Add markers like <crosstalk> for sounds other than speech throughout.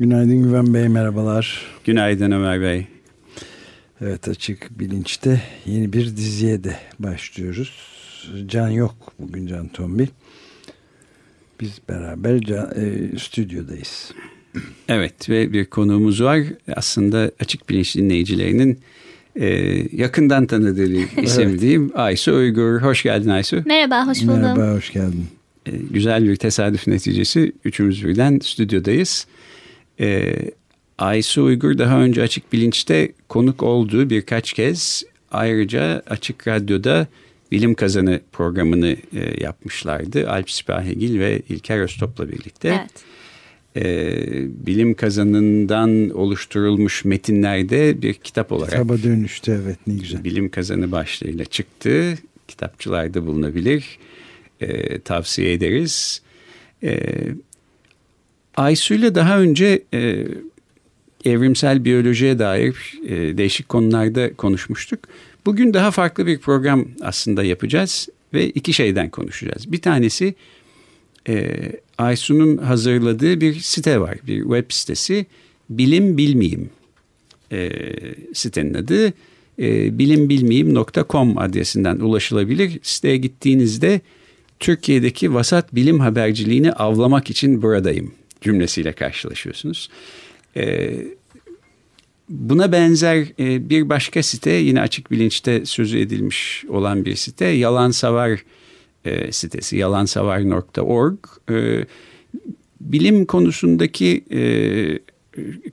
Günaydın Güven Bey, merhabalar. Günaydın Ömer Bey. Evet açık bilinçte yeni bir diziye de başlıyoruz. Can yok bugün Can Tombil. Biz beraber can, e, stüdyodayız. Evet ve bir konuğumuz var. Aslında açık bilinç dinleyicilerinin e, yakından tanıdığı <laughs> isim evet. diyeyim. Aysu Uygur. Hoş geldin Aysu. Merhaba, hoş buldum. Merhaba, hoş geldin. E, güzel bir tesadüf neticesi üçümüz birden stüdyodayız. E, Aysu Uygur daha önce Açık Bilinç'te konuk olduğu birkaç kez ayrıca Açık Radyo'da Bilim Kazanı programını e, yapmışlardı. Alp Sipahegil ve İlker Öztop'la birlikte. Evet e, bilim kazanından oluşturulmuş metinlerde bir kitap olarak. Kitaba dönüştü evet ne güzel. Bilim kazanı başlığıyla çıktı. Kitapçılarda bulunabilir. E, tavsiye ederiz. E, Aysu ile daha önce e, evrimsel biyolojiye dair e, değişik konularda konuşmuştuk. Bugün daha farklı bir program aslında yapacağız ve iki şeyden konuşacağız. Bir tanesi e, Aysun'un hazırladığı bir site var. Bir web sitesi. Bilim Bilmeyeyim e, sitenin adı. E, bilimbilmeyeyim.com adresinden ulaşılabilir. Siteye gittiğinizde Türkiye'deki vasat bilim haberciliğini avlamak için buradayım cümlesiyle karşılaşıyorsunuz. E, buna benzer e, bir başka site yine açık bilinçte sözü edilmiş olan bir site Yalan Savar e, sitesi yalansavar.org e, bilim konusundaki e,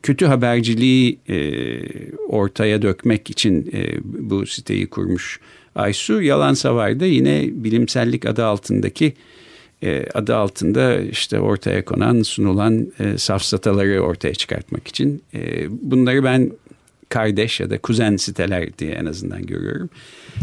kötü haberciliği e, ortaya dökmek için e, bu siteyi kurmuş Aysu. Yalan Savar'da yine bilimsellik adı altındaki adı altında işte ortaya konan sunulan e, safsataları ortaya çıkartmak için. E, bunları ben kardeş ya da kuzen siteler diye en azından görüyorum.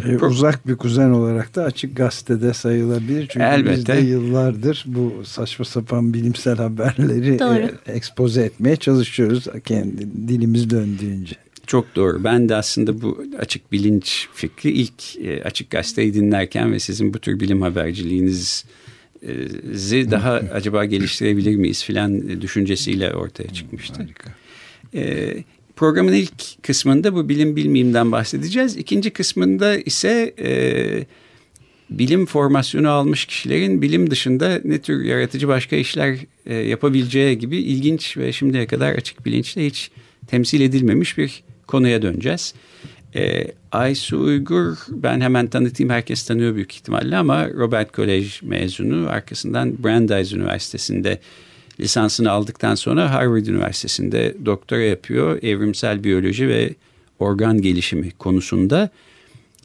Ee, uzak bir kuzen olarak da açık gazetede sayılabilir. Çünkü Elbette. biz de yıllardır bu saçma sapan bilimsel haberleri e, ekspoze etmeye çalışıyoruz kendi dilimiz döndüğünce. Çok doğru. Ben de aslında bu açık bilinç fikri ilk e, açık gazeteyi dinlerken ve sizin bu tür bilim haberciliğiniz zi daha acaba geliştirebilir miyiz filan düşüncesiyle ortaya çıkmıştı. Harika. Ee, Programın ilk kısmında bu bilim bilmeyimden bahsedeceğiz. İkinci kısmında ise e, bilim formasyonu almış kişilerin bilim dışında ne tür yaratıcı başka işler e, yapabileceği gibi ilginç ve şimdiye kadar açık bilinçle hiç temsil edilmemiş bir konuya döneceğiz. E, Aysu Uygur ben hemen tanıtayım herkes tanıyor büyük ihtimalle ama Robert College mezunu arkasından Brandeis Üniversitesi'nde lisansını aldıktan sonra Harvard Üniversitesi'nde doktora yapıyor. Evrimsel biyoloji ve organ gelişimi konusunda.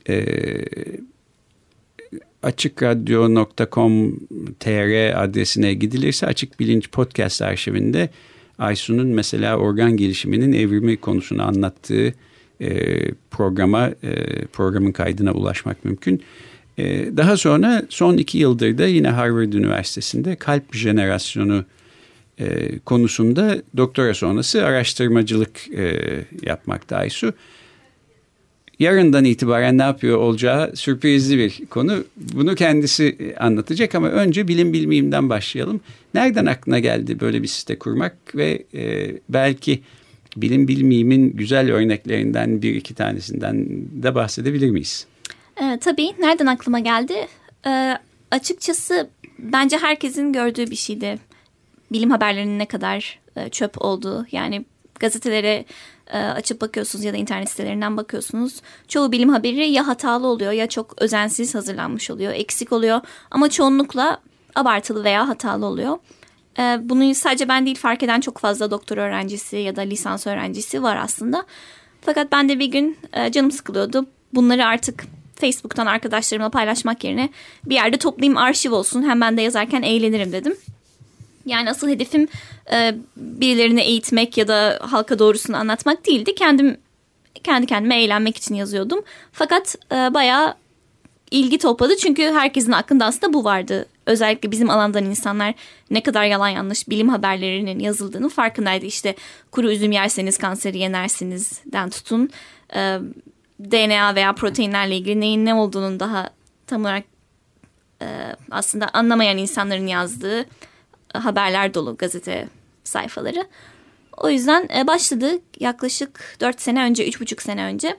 E, açıkradyo.com.tr adresine gidilirse Açık Bilinç Podcast arşivinde Aysun'un mesela organ gelişiminin evrimi konusunu anlattığı programa e, programın kaydına ulaşmak mümkün. E, daha sonra son iki yıldır da yine Harvard Üniversitesi'nde kalp jenerasyonu e, konusunda doktora sonrası araştırmacılık e, yapmakta Aysu. Yarından itibaren ne yapıyor olacağı sürprizli bir konu. Bunu kendisi anlatacak ama önce bilim bilmeyimden başlayalım. Nereden aklına geldi böyle bir site kurmak ve e, belki bilim bilmeyimin güzel örneklerinden bir iki tanesinden de bahsedebilir miyiz? E, tabii. Nereden aklıma geldi? E, açıkçası bence herkesin gördüğü bir şeydi bilim haberlerinin ne kadar e, çöp olduğu yani gazetelere e, açıp bakıyorsunuz ya da internet sitelerinden bakıyorsunuz. Çoğu bilim haberi ya hatalı oluyor ya çok özensiz hazırlanmış oluyor, eksik oluyor ama çoğunlukla abartılı veya hatalı oluyor. E, bunu sadece ben değil fark eden çok fazla doktor öğrencisi ya da lisans öğrencisi var aslında. Fakat ben de bir gün e, canım sıkılıyordu. Bunları artık Facebook'tan arkadaşlarımla paylaşmak yerine bir yerde toplayayım arşiv olsun. Hem ben de yazarken eğlenirim dedim Yani asıl hedefim e, birilerini eğitmek ya da halka doğrusunu anlatmak değildi. Kendim kendi kendime eğlenmek için yazıyordum. Fakat e, bayağı ilgi topladı çünkü herkesin aklında aslında bu vardı. Özellikle bizim alandan insanlar ne kadar yalan yanlış bilim haberlerinin yazıldığını farkındaydı. İşte kuru üzüm yerseniz kanseri yenersinizden tutun. E, DNA veya proteinlerle ilgili neyin ne olduğunun daha tam olarak e, aslında anlamayan insanların yazdığı haberler dolu gazete sayfaları. O yüzden e, başladı yaklaşık 4 sene önce, 3,5 sene önce.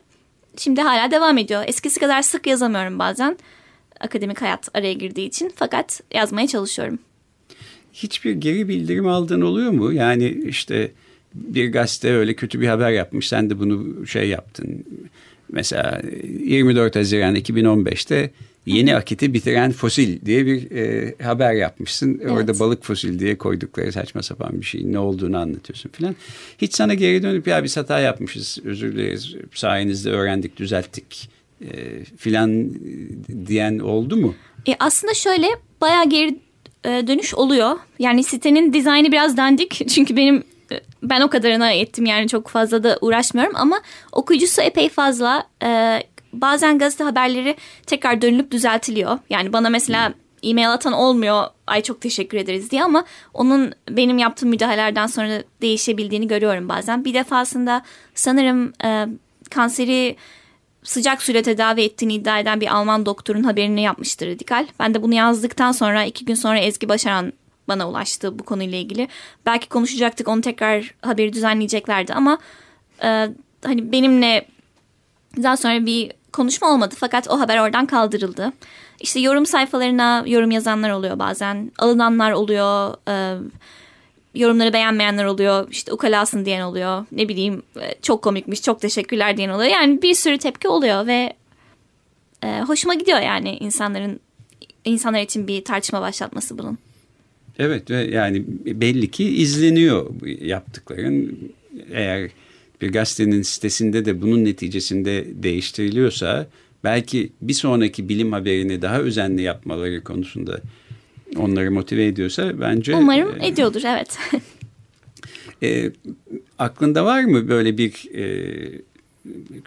Şimdi hala devam ediyor. Eskisi kadar sık yazamıyorum bazen. Akademik hayat araya girdiği için. Fakat yazmaya çalışıyorum. Hiçbir geri bildirim aldığın oluyor mu? Yani işte bir gazete öyle kötü bir haber yapmış. Sen de bunu şey yaptın. Mesela 24 Haziran 2015'te yeni akiti bitiren fosil diye bir e, haber yapmışsın. Evet. Orada balık fosil diye koydukları saçma sapan bir şeyin ne olduğunu anlatıyorsun filan. Hiç sana geri dönüp ya biz hata yapmışız özür dileriz sayenizde öğrendik düzelttik e, filan diyen oldu mu? E, aslında şöyle bayağı geri e, dönüş oluyor. Yani sitenin dizaynı biraz dandik <laughs> çünkü benim e, ben o kadarına ettim yani çok fazla da uğraşmıyorum ama okuyucusu epey fazla. E, bazen gazete haberleri tekrar dönülüp düzeltiliyor. Yani bana mesela e-mail atan olmuyor ay çok teşekkür ederiz diye ama onun benim yaptığım müdahalelerden sonra değişebildiğini görüyorum bazen. Bir defasında sanırım e, kanseri sıcak suyla tedavi ettiğini iddia eden bir Alman doktorun haberini yapmıştı Radikal. Ben de bunu yazdıktan sonra iki gün sonra Ezgi Başaran bana ulaştı bu konuyla ilgili. Belki konuşacaktık onu tekrar haberi düzenleyeceklerdi ama e, hani benimle daha sonra bir konuşma olmadı fakat o haber oradan kaldırıldı. İşte yorum sayfalarına yorum yazanlar oluyor bazen. Alınanlar oluyor. E, yorumları beğenmeyenler oluyor. İşte ukalasın diyen oluyor. Ne bileyim e, çok komikmiş çok teşekkürler diyen oluyor. Yani bir sürü tepki oluyor ve e, hoşuma gidiyor yani insanların insanlar için bir tartışma başlatması bunun. Evet ve yani belli ki izleniyor yaptıkların. Eğer bir gazetenin sitesinde de bunun neticesinde değiştiriliyorsa belki bir sonraki bilim haberini daha özenli yapmaları konusunda onları motive ediyorsa bence... Umarım e, ediyordur evet. <laughs> e, aklında var mı böyle bir e,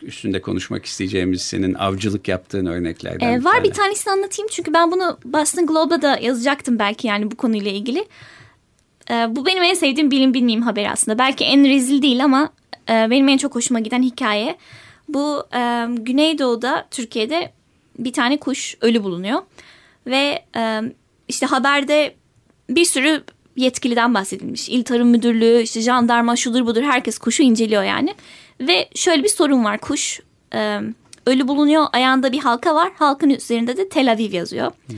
üstünde konuşmak isteyeceğimiz senin avcılık yaptığın örneklerden? Ee, bir var tane. bir tanesini anlatayım çünkü ben bunu Boston Globe'da da yazacaktım belki yani bu konuyla ilgili. Ee, bu benim en sevdiğim bilim bilmeyeyim haberi aslında. Belki en rezil değil ama e, benim en çok hoşuma giden hikaye. Bu e, Güneydoğu'da Türkiye'de bir tane kuş ölü bulunuyor. Ve e, işte haberde bir sürü yetkiliden bahsedilmiş. İl Tarım Müdürlüğü, işte jandarma, şudur budur herkes kuşu inceliyor yani. Ve şöyle bir sorun var. Kuş e, ölü bulunuyor. Ayağında bir halka var. Halkın üzerinde de Tel Aviv yazıyor. Hmm.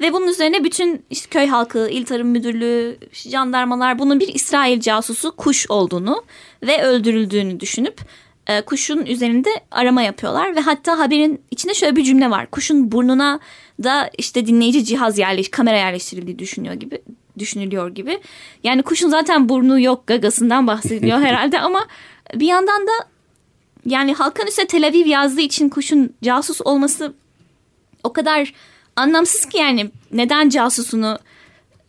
Ve bunun üzerine bütün işte köy halkı, il tarım müdürlüğü, jandarmalar bunun bir İsrail casusu kuş olduğunu ve öldürüldüğünü düşünüp e, kuşun üzerinde arama yapıyorlar. Ve hatta haberin içinde şöyle bir cümle var. Kuşun burnuna da işte dinleyici cihaz yerleş, kamera yerleştirildiği düşünüyor gibi düşünülüyor gibi. Yani kuşun zaten burnu yok gagasından bahsediliyor <laughs> herhalde ama bir yandan da yani halkın üstüne Tel Aviv yazdığı için kuşun casus olması o kadar anlamsız ki yani neden casusunu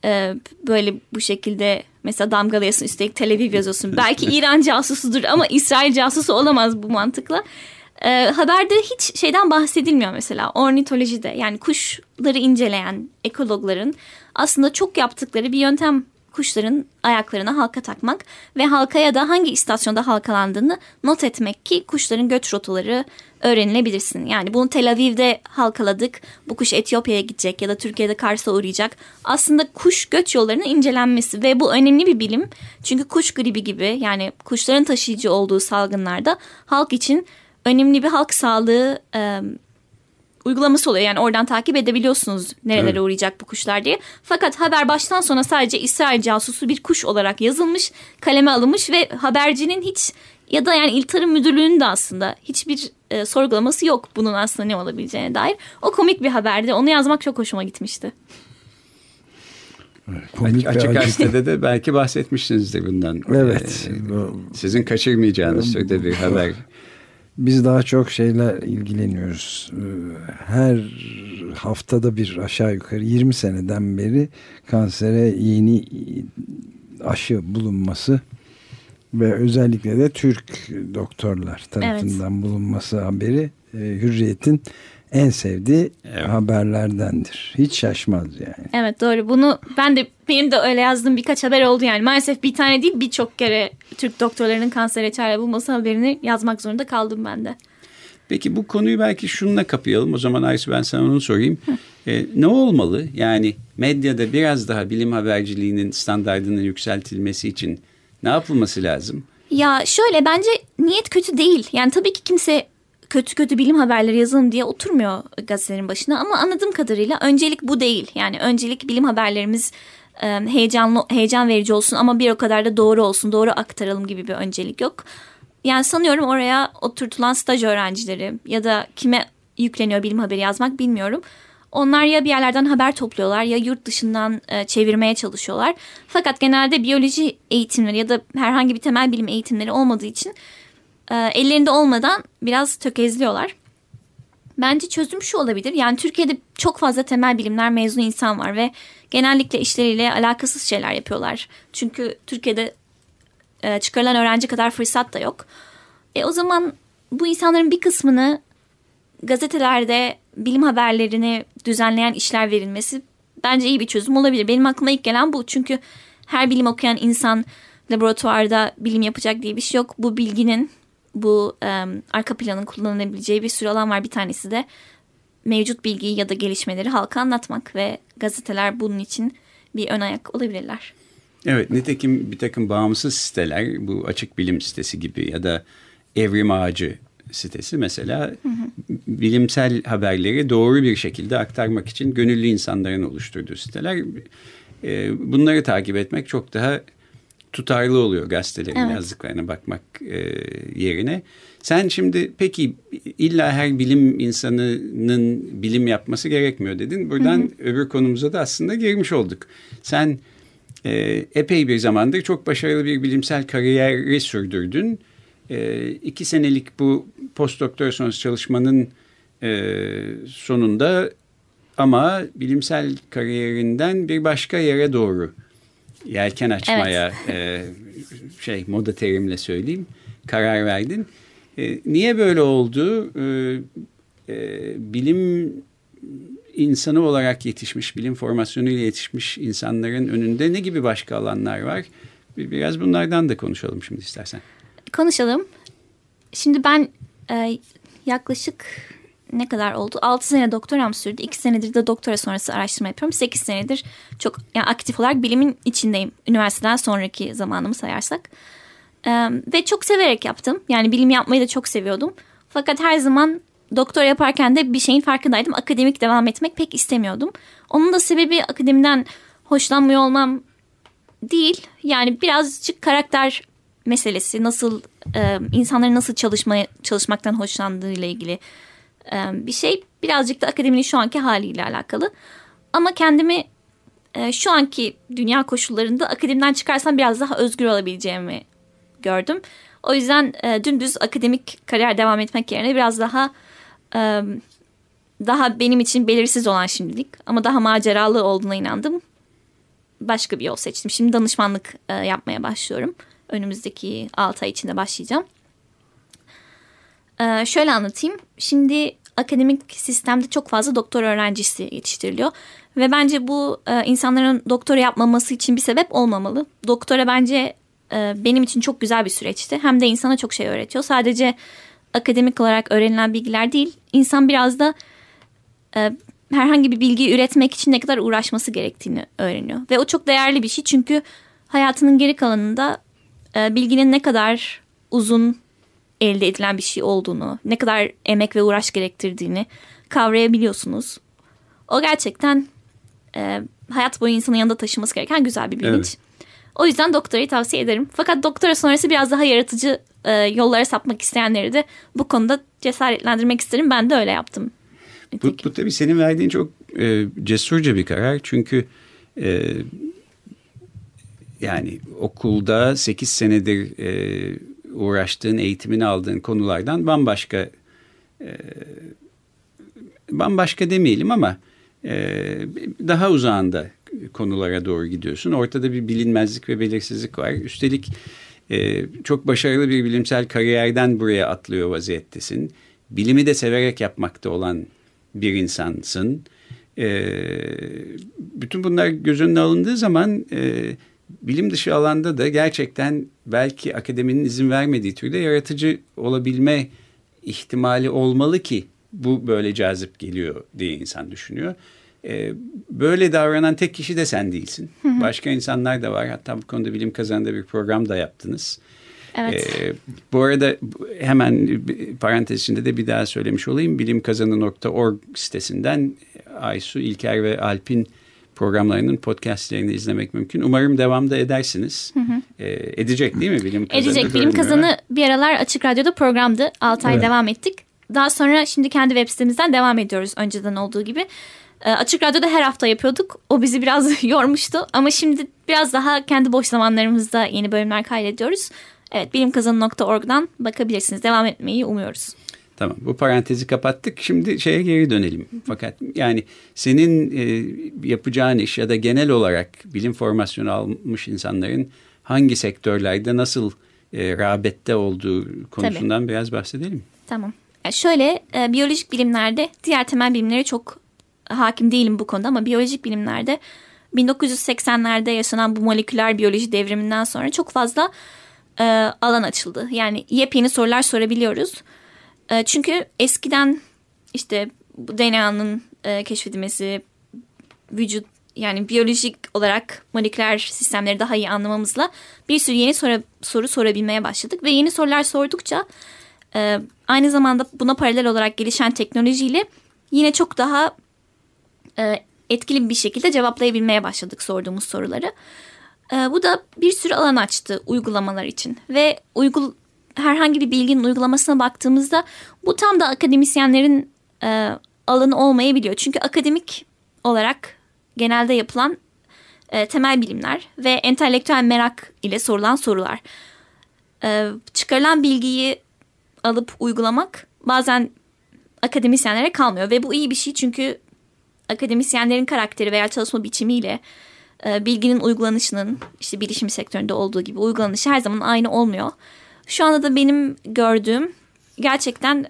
e, böyle bu şekilde mesela damgalayasın üstelik Tel Aviv yazıyorsun. Belki İran casusudur ama İsrail casusu olamaz bu mantıkla. E, haberde hiç şeyden bahsedilmiyor mesela ornitolojide yani kuşları inceleyen ekologların aslında çok yaptıkları bir yöntem kuşların ayaklarına halka takmak ve halkaya da hangi istasyonda halkalandığını not etmek ki kuşların göç rotaları öğrenilebilirsin. Yani bunu Tel Aviv'de halkaladık, bu kuş Etiyopya'ya gidecek ya da Türkiye'de Kars'a uğrayacak. Aslında kuş göç yollarının incelenmesi ve bu önemli bir bilim. Çünkü kuş gribi gibi yani kuşların taşıyıcı olduğu salgınlarda halk için önemli bir halk sağlığı e, uygulaması oluyor. Yani oradan takip edebiliyorsunuz nerelere evet. uğrayacak bu kuşlar diye. Fakat haber baştan sona sadece İsrail casusu bir kuş olarak yazılmış, kaleme alınmış ve habercinin hiç ya da yani İl Tarım Müdürlüğü'nün de aslında hiçbir e, sorgulaması yok bunun aslında ne olabileceğine dair. O komik bir haberdi. Onu yazmak çok hoşuma gitmişti. Komik Açık gazetede de belki bahsetmişsinizdir bundan. Evet. Ee, sizin kaçırmayacağınız türde bir haber Biz daha çok şeyler ilgileniyoruz. Ee, her haftada bir aşağı yukarı 20 seneden beri kansere yeni aşı bulunması ve özellikle de Türk doktorlar tarafından evet. bulunması haberi e, Hürriyet'in en sevdiği evet. haberlerdendir. Hiç şaşmaz yani. Evet doğru. Bunu ben de benim de öyle yazdığım birkaç haber oldu yani. Maalesef bir tane değil birçok kere Türk doktorlarının kansere çare bulması haberini yazmak zorunda kaldım ben de. Peki bu konuyu belki şununla kapayalım. O zaman Aysu ben sana onu sorayım. Ee, ne olmalı? Yani medyada biraz daha bilim haberciliğinin standartının yükseltilmesi için ne yapılması lazım? Ya şöyle bence niyet kötü değil. Yani tabii ki kimse kötü kötü bilim haberleri yazalım diye oturmuyor gazetelerin başına. Ama anladığım kadarıyla öncelik bu değil. Yani öncelik bilim haberlerimiz heyecanlı, heyecan verici olsun ama bir o kadar da doğru olsun, doğru aktaralım gibi bir öncelik yok. Yani sanıyorum oraya oturtulan staj öğrencileri ya da kime yükleniyor bilim haberi yazmak bilmiyorum. Onlar ya bir yerlerden haber topluyorlar ya yurt dışından e, çevirmeye çalışıyorlar. Fakat genelde biyoloji eğitimleri ya da herhangi bir temel bilim eğitimleri olmadığı için ellerinde olmadan biraz tökezliyorlar. Bence çözüm şu olabilir. Yani Türkiye'de çok fazla temel bilimler mezun insan var ve genellikle işleriyle alakasız şeyler yapıyorlar. Çünkü Türkiye'de e, çıkarılan öğrenci kadar fırsat da yok. E, o zaman bu insanların bir kısmını gazetelerde bilim haberlerini düzenleyen işler verilmesi bence iyi bir çözüm olabilir. Benim aklıma ilk gelen bu. Çünkü her bilim okuyan insan laboratuvarda bilim yapacak diye bir şey yok. Bu bilginin bu e, arka planın kullanılabileceği bir sürü alan var. Bir tanesi de mevcut bilgiyi ya da gelişmeleri halka anlatmak ve gazeteler bunun için bir ön ayak olabilirler. Evet nitekim bir takım bağımsız siteler bu açık bilim sitesi gibi ya da evrim ağacı sitesi mesela hı hı. bilimsel haberleri doğru bir şekilde aktarmak için gönüllü insanların oluşturduğu siteler. Bunları takip etmek çok daha tutarlı oluyor gazetelerin evet. yazdıklarına bakmak e, yerine. Sen şimdi peki illa her bilim insanının bilim yapması gerekmiyor dedin. Buradan hı hı. öbür konumuza da aslında girmiş olduk. Sen e, epey bir zamandır çok başarılı bir bilimsel kariyeri sürdürdün. E, iki senelik bu postdoktor sonrası çalışmanın e, sonunda ama bilimsel kariyerinden bir başka yere doğru yelken açmaya evet. e, şey moda terimle söyleyeyim karar verdin. E, niye böyle oldu? E, e, bilim insanı olarak yetişmiş, bilim formasyonuyla yetişmiş insanların önünde ne gibi başka alanlar var? Biraz bunlardan da konuşalım şimdi istersen. Konuşalım. Şimdi ben e, yaklaşık ne kadar oldu? 6 sene doktoram sürdü. 2 senedir de doktora sonrası araştırma yapıyorum. 8 senedir çok yani aktif olarak bilimin içindeyim. Üniversiteden sonraki zamanımı sayarsak. Ee, ve çok severek yaptım. Yani bilim yapmayı da çok seviyordum. Fakat her zaman doktor yaparken de bir şeyin farkındaydım. Akademik devam etmek pek istemiyordum. Onun da sebebi akademiden hoşlanmıyor olmam değil. Yani birazcık karakter meselesi. Nasıl e, insanların nasıl çalışmaya çalışmaktan hoşlandığı ile ilgili bir şey. Birazcık da akademinin şu anki haliyle alakalı. Ama kendimi e, şu anki dünya koşullarında akademiden çıkarsam biraz daha özgür olabileceğimi gördüm. O yüzden e, dümdüz akademik kariyer devam etmek yerine biraz daha daha benim için belirsiz olan şimdilik ama daha maceralı olduğuna inandım. Başka bir yol seçtim. Şimdi danışmanlık e, yapmaya başlıyorum. Önümüzdeki 6 ay içinde başlayacağım. E, şöyle anlatayım. Şimdi akademik sistemde çok fazla doktor öğrencisi yetiştiriliyor. Ve bence bu e, insanların doktora yapmaması için bir sebep olmamalı. Doktora bence e, benim için çok güzel bir süreçti. Hem de insana çok şey öğretiyor. Sadece akademik olarak öğrenilen bilgiler değil. İnsan biraz da e, herhangi bir bilgiyi üretmek için ne kadar uğraşması gerektiğini öğreniyor. Ve o çok değerli bir şey çünkü hayatının geri kalanında bilginin ne kadar uzun elde edilen bir şey olduğunu, ne kadar emek ve uğraş gerektirdiğini kavrayabiliyorsunuz. O gerçekten e, hayat boyu insanın yanında taşıması gereken güzel bir bilinç. Evet. O yüzden doktorayı tavsiye ederim. Fakat doktora sonrası biraz daha yaratıcı e, yollara sapmak isteyenleri de bu konuda cesaretlendirmek isterim. Ben de öyle yaptım. Bu, bu tabii senin verdiğin çok e, cesurca bir karar. Çünkü e, yani okulda 8 senedir e, uğraştığın, eğitimini aldığın konulardan bambaşka e, bambaşka demeyelim ama e, daha uzağında konulara doğru gidiyorsun. Ortada bir bilinmezlik ve belirsizlik var. Üstelik e, çok başarılı bir bilimsel kariyerden buraya atlıyor vaziyettesin. Bilimi de severek yapmakta olan bir insansın. E, bütün bunlar göz önüne alındığı zaman e, bilim dışı alanda da gerçekten belki akademinin izin vermediği türde yaratıcı olabilme ihtimali olmalı ki bu böyle cazip geliyor diye insan düşünüyor. Ee, böyle davranan tek kişi de sen değilsin. Başka insanlar da var. Hatta bu konuda bilim kazanında bir program da yaptınız. Evet. Ee, bu arada hemen parantez içinde de bir daha söylemiş olayım. Bilimkazanı.org sitesinden Aysu, İlker ve Alp'in programlarının podcastlerini izlemek mümkün. Umarım devamda edersiniz. Hı hı. E, edecek değil mi Bilim Kazanı? Edecek. Bilim Kazanı bir aralar Açık Radyo'da programdı. 6 ay evet. devam ettik. Daha sonra şimdi kendi web sitemizden devam ediyoruz önceden olduğu gibi. E, Açık Radyo'da her hafta yapıyorduk. O bizi biraz <laughs> yormuştu. Ama şimdi biraz daha kendi boş zamanlarımızda yeni bölümler kaydediyoruz. Evet bilimkazanı.org'dan bakabilirsiniz. Devam etmeyi umuyoruz. Tamam bu parantezi kapattık. Şimdi şeye geri dönelim. Fakat yani senin e, yapacağın iş ya da genel olarak bilim formasyonu almış insanların hangi sektörlerde nasıl e, rağbette olduğu konusundan Tabii. biraz bahsedelim. Tamam. Yani şöyle e, biyolojik bilimlerde diğer temel bilimlere çok hakim değilim bu konuda ama biyolojik bilimlerde 1980'lerde yaşanan bu moleküler biyoloji devriminden sonra çok fazla e, alan açıldı. Yani yepyeni sorular sorabiliyoruz. E, çünkü eskiden işte bu DNA'nın e, keşfedilmesi, vücut yani biyolojik olarak moleküler sistemleri daha iyi anlamamızla bir sürü yeni soru, soru sorabilmeye başladık. Ve yeni sorular sordukça e, aynı zamanda buna paralel olarak gelişen teknolojiyle yine çok daha e, etkili bir şekilde cevaplayabilmeye başladık sorduğumuz soruları. E, bu da bir sürü alan açtı uygulamalar için ve uygul herhangi bir bilginin uygulamasına baktığımızda bu tam da akademisyenlerin e, alanı olmayabiliyor. Çünkü akademik olarak genelde yapılan e, temel bilimler ve entelektüel merak ile sorulan sorular. E, çıkarılan bilgiyi alıp uygulamak bazen akademisyenlere kalmıyor ve bu iyi bir şey çünkü akademisyenlerin karakteri veya çalışma biçimiyle e, bilginin uygulanışının işte bilişim sektöründe olduğu gibi uygulanışı her zaman aynı olmuyor. Şu anda da benim gördüğüm gerçekten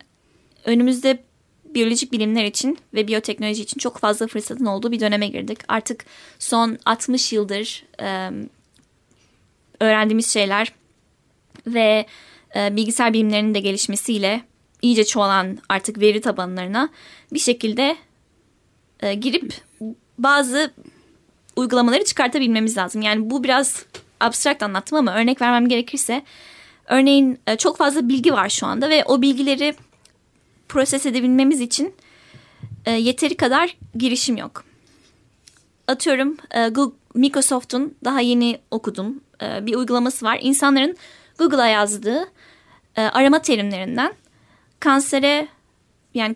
önümüzde biyolojik bilimler için ve biyoteknoloji için çok fazla fırsatın olduğu bir döneme girdik. Artık son 60 yıldır e, öğrendiğimiz şeyler ve e, bilgisayar bilimlerinin de gelişmesiyle iyice çoğalan artık veri tabanlarına bir şekilde e, girip bazı uygulamaları çıkartabilmemiz lazım. Yani bu biraz abstrakt anlattım ama örnek vermem gerekirse Örneğin e, çok fazla bilgi var şu anda ve o bilgileri proses edebilmemiz için e, yeteri kadar girişim yok. Atıyorum e, Microsoft'un daha yeni okudum bir uygulaması var. İnsanların Google'a yazdığı arama terimlerinden kansere yani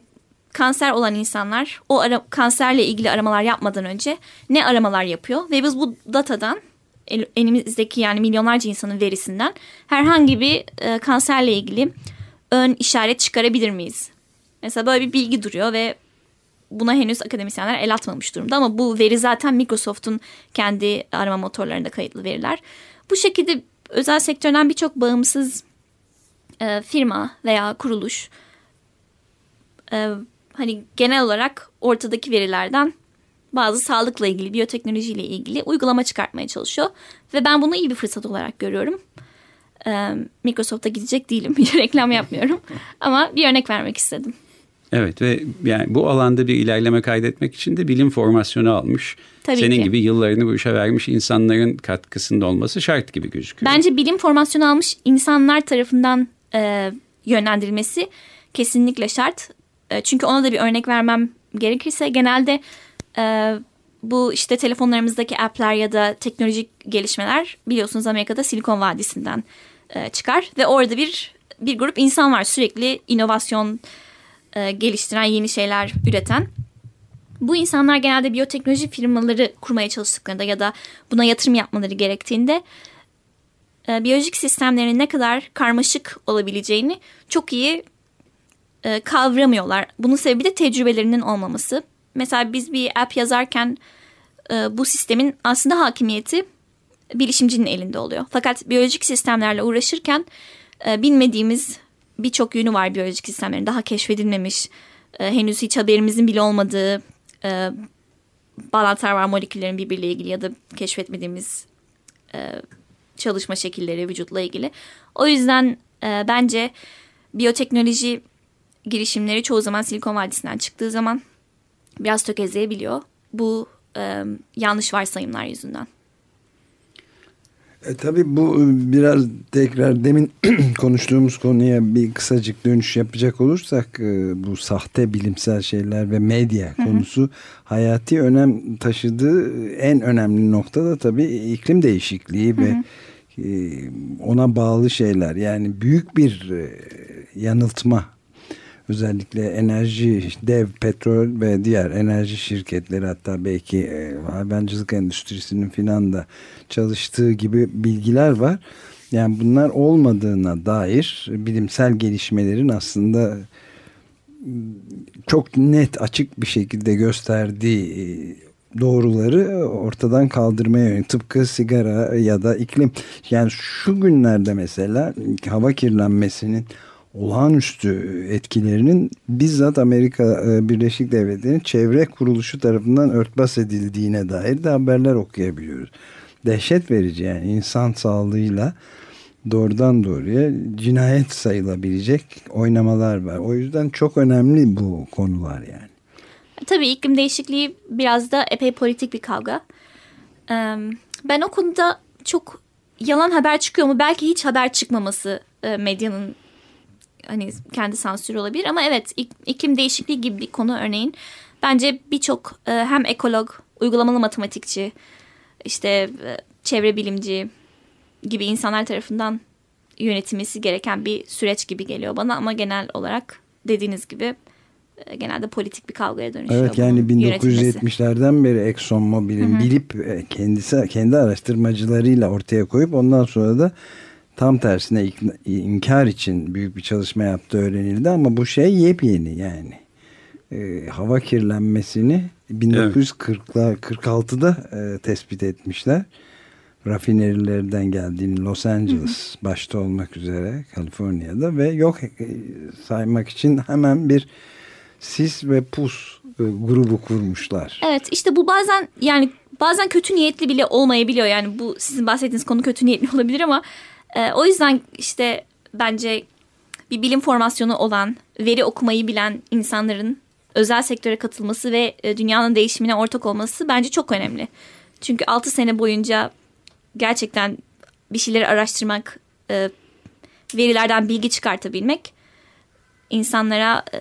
kanser olan insanlar o ara, kanserle ilgili aramalar yapmadan önce ne aramalar yapıyor ve biz bu datadan elimizdeki yani milyonlarca insanın verisinden herhangi bir e, kanserle ilgili ön işaret çıkarabilir miyiz? Mesela böyle bir bilgi duruyor ve buna henüz akademisyenler el atmamış durumda ama bu veri zaten Microsoft'un kendi arama motorlarında kayıtlı veriler. Bu şekilde özel sektörden birçok bağımsız e, firma veya kuruluş e, hani genel olarak ortadaki verilerden bazı sağlıkla ilgili, biyoteknolojiyle ilgili uygulama çıkartmaya çalışıyor. Ve ben bunu iyi bir fırsat olarak görüyorum. Ee, Microsoft'a gidecek değilim. <laughs> Reklam yapmıyorum. Ama bir örnek vermek istedim. Evet ve yani bu alanda bir ilerleme kaydetmek için de bilim formasyonu almış. Tabii Senin ki. gibi yıllarını bu işe vermiş insanların katkısında olması şart gibi gözüküyor. Bence bilim formasyonu almış insanlar tarafından e, yönlendirilmesi kesinlikle şart. E, çünkü ona da bir örnek vermem gerekirse genelde e, bu işte telefonlarımızdaki app'ler ya da teknolojik gelişmeler biliyorsunuz Amerika'da Silikon Vadisi'nden e, çıkar ve orada bir bir grup insan var sürekli inovasyon e, geliştiren yeni şeyler üreten. Bu insanlar genelde biyoteknoloji firmaları kurmaya çalıştıklarında ya da buna yatırım yapmaları gerektiğinde e, biyolojik sistemlerin ne kadar karmaşık olabileceğini çok iyi e, kavramıyorlar. Bunun sebebi de tecrübelerinin olmaması. Mesela biz bir app yazarken e, bu sistemin aslında hakimiyeti bilişimcinin elinde oluyor. Fakat biyolojik sistemlerle uğraşırken e, bilmediğimiz birçok yönü var biyolojik sistemlerin. Daha keşfedilmemiş, e, henüz hiç haberimizin bile olmadığı e, bağlantılar var moleküllerin birbiriyle ilgili ya da keşfetmediğimiz çalışma şekilleri vücutla ilgili. O yüzden bence biyoteknoloji girişimleri çoğu zaman Silikon Vadisi'nden çıktığı zaman biraz tökezleyebiliyor. Bu e, yanlış varsayımlar yüzünden. E, tabii bu e, biraz tekrar demin <clears throat> konuştuğumuz konuya bir kısacık dönüş yapacak olursak e, bu sahte bilimsel şeyler ve medya Hı -hı. konusu hayati önem taşıdığı en önemli nokta da tabii iklim değişikliği Hı -hı. ve ona bağlı şeyler yani büyük bir e, yanıltma özellikle enerji, dev petrol ve diğer enerji şirketleri hatta belki e, hayvancılık endüstrisinin filan da çalıştığı gibi bilgiler var. Yani bunlar olmadığına dair bilimsel gelişmelerin aslında çok net açık bir şekilde gösterdiği e, doğruları ortadan kaldırmaya yönelik tıpkı sigara ya da iklim yani şu günlerde mesela hava kirlenmesinin olağanüstü etkilerinin bizzat Amerika e, Birleşik Devletleri'nin çevre kuruluşu tarafından örtbas edildiğine dair de haberler okuyabiliyoruz. Dehşet verici yani insan sağlığıyla doğrudan doğruya cinayet sayılabilecek oynamalar var. O yüzden çok önemli bu konular yani. Tabii iklim değişikliği biraz da epey politik bir kavga. Ben o konuda çok yalan haber çıkıyor mu? Belki hiç haber çıkmaması e, medyanın hani kendi sansürü olabilir ama evet iklim değişikliği gibi bir konu örneğin bence birçok e, hem ekolog, uygulamalı matematikçi, işte e, çevre bilimci gibi insanlar tarafından yönetilmesi gereken bir süreç gibi geliyor bana ama genel olarak dediğiniz gibi e, genelde politik bir kavgaya dönüşüyor. Evet yani 1970'lerden beri Exxon Mobil'in bilip kendisi kendi araştırmacılarıyla ortaya koyup ondan sonra da tam tersine inkar için büyük bir çalışma yaptığı öğrenildi ama bu şey yepyeni yani. E, hava kirlenmesini 1940'lar 46'da e, tespit etmişler. Rafinerilerden geldiğini Los Angeles hı hı. başta olmak üzere Kaliforniya'da ve yok e, saymak için hemen bir sis ve pus e, grubu kurmuşlar. Evet işte bu bazen yani bazen kötü niyetli bile olmayabiliyor. Yani bu sizin bahsettiğiniz konu kötü niyetli <laughs> olabilir ama e, o yüzden işte bence bir bilim formasyonu olan, veri okumayı bilen insanların özel sektöre katılması ve e, dünyanın değişimine ortak olması bence çok önemli. Çünkü 6 sene boyunca gerçekten bir şeyleri araştırmak, e, verilerden bilgi çıkartabilmek insanlara e,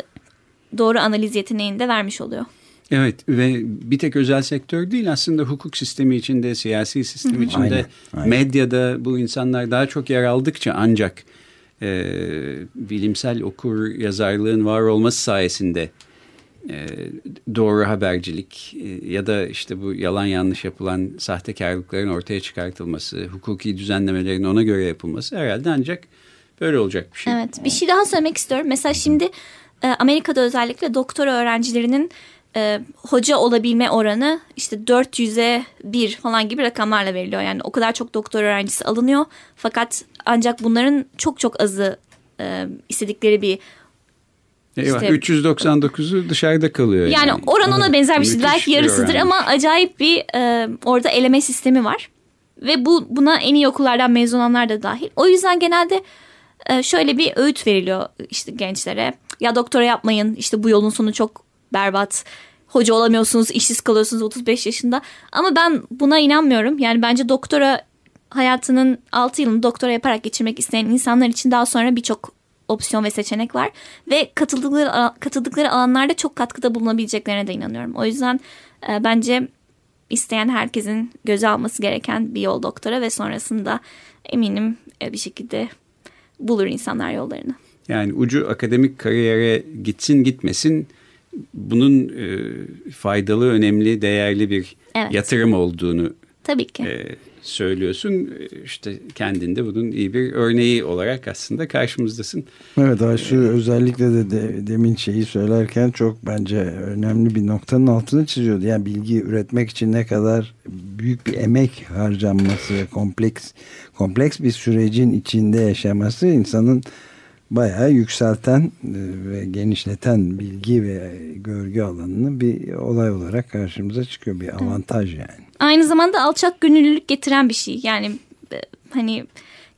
doğru analiz yeteneğini de vermiş oluyor. Evet ve bir tek özel sektör değil aslında hukuk sistemi içinde, siyasi sistem içinde, aynen, aynen. medyada bu insanlar daha çok yer aldıkça ancak e, bilimsel okur yazarlığın var olması sayesinde e, doğru habercilik e, ya da işte bu yalan yanlış yapılan sahtekarlıkların ortaya çıkartılması, hukuki düzenlemelerin ona göre yapılması herhalde ancak böyle olacak bir şey. Evet bir şey daha söylemek istiyorum. Mesela şimdi e, Amerika'da özellikle doktora öğrencilerinin e, hoca olabilme oranı işte 400'e 1 falan gibi rakamlarla veriliyor. Yani o kadar çok doktor öğrencisi alınıyor. Fakat ancak bunların çok çok azı e, istedikleri bir Eyvah, işte, 399'u dışarıda kalıyor. Yani, yani oran ona benzer bir şey. Belki yarısıdır ama acayip bir e, orada eleme sistemi var. Ve bu buna en iyi okullardan mezun olanlar da dahil. O yüzden genelde e, şöyle bir öğüt veriliyor işte gençlere. Ya doktora yapmayın işte bu yolun sonu çok berbat. Hoca olamıyorsunuz, işsiz kalıyorsunuz 35 yaşında. Ama ben buna inanmıyorum. Yani bence doktora hayatının 6 yılını doktora yaparak geçirmek isteyen insanlar için daha sonra birçok opsiyon ve seçenek var. Ve katıldıkları, katıldıkları alanlarda çok katkıda bulunabileceklerine de inanıyorum. O yüzden e, bence isteyen herkesin göze alması gereken bir yol doktora ve sonrasında eminim e, bir şekilde bulur insanlar yollarını. Yani ucu akademik kariyere gitsin gitmesin bunun e, faydalı, önemli, değerli bir evet. yatırım olduğunu Tabii ki. E, söylüyorsun. İşte kendinde bunun iyi bir örneği olarak aslında karşımızdasın. Evet Aysu özellikle de, de demin şeyi söylerken çok bence önemli bir noktanın altını çiziyordu. Yani bilgi üretmek için ne kadar büyük bir emek harcanması ve kompleks kompleks bir sürecin içinde yaşaması insanın bayağı yükselten e, ve genişleten bilgi ve görgü alanını bir olay olarak karşımıza çıkıyor. Bir avantaj yani. Aynı zamanda alçak gönüllülük getiren bir şey. Yani e, hani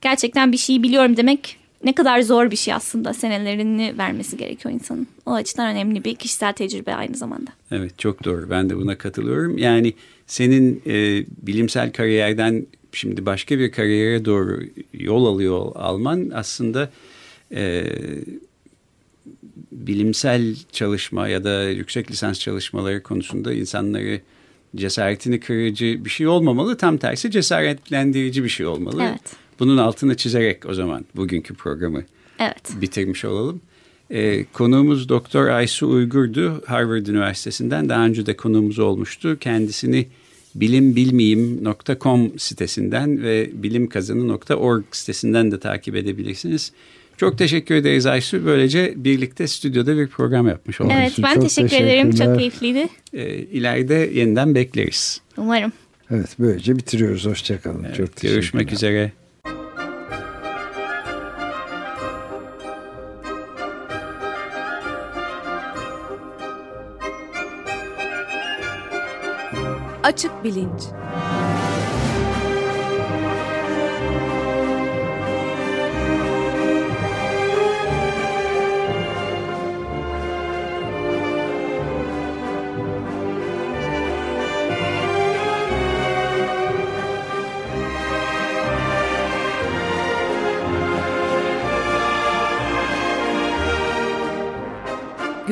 gerçekten bir şeyi biliyorum demek ne kadar zor bir şey aslında senelerini vermesi gerekiyor insanın. O açıdan önemli bir kişisel tecrübe aynı zamanda. Evet çok doğru ben de buna katılıyorum. Yani senin e, bilimsel kariyerden şimdi başka bir kariyere doğru yol alıyor alman aslında e, bilimsel çalışma ya da yüksek lisans çalışmaları konusunda insanları cesaretini kırıcı bir şey olmamalı. Tam tersi cesaretlendirici bir şey olmalı. Evet. Bunun altını çizerek o zaman bugünkü programı evet. bitirmiş olalım. Ee, konuğumuz Doktor Aysu Uygur'du Harvard Üniversitesi'nden. Daha önce de konuğumuz olmuştu. Kendisini bilimbilmeyim.com sitesinden ve bilimkazanı.org sitesinden de takip edebilirsiniz. Çok teşekkür ederiz Aysu. Böylece birlikte stüdyoda bir program yapmış olduk. Evet ben çok teşekkür ederim. Çok keyifliydi. Ee, ileride yeniden bekleriz. Umarım. Evet böylece bitiriyoruz. Hoşçakalın. Evet, çok Görüşmek üzere. Açık Bilinç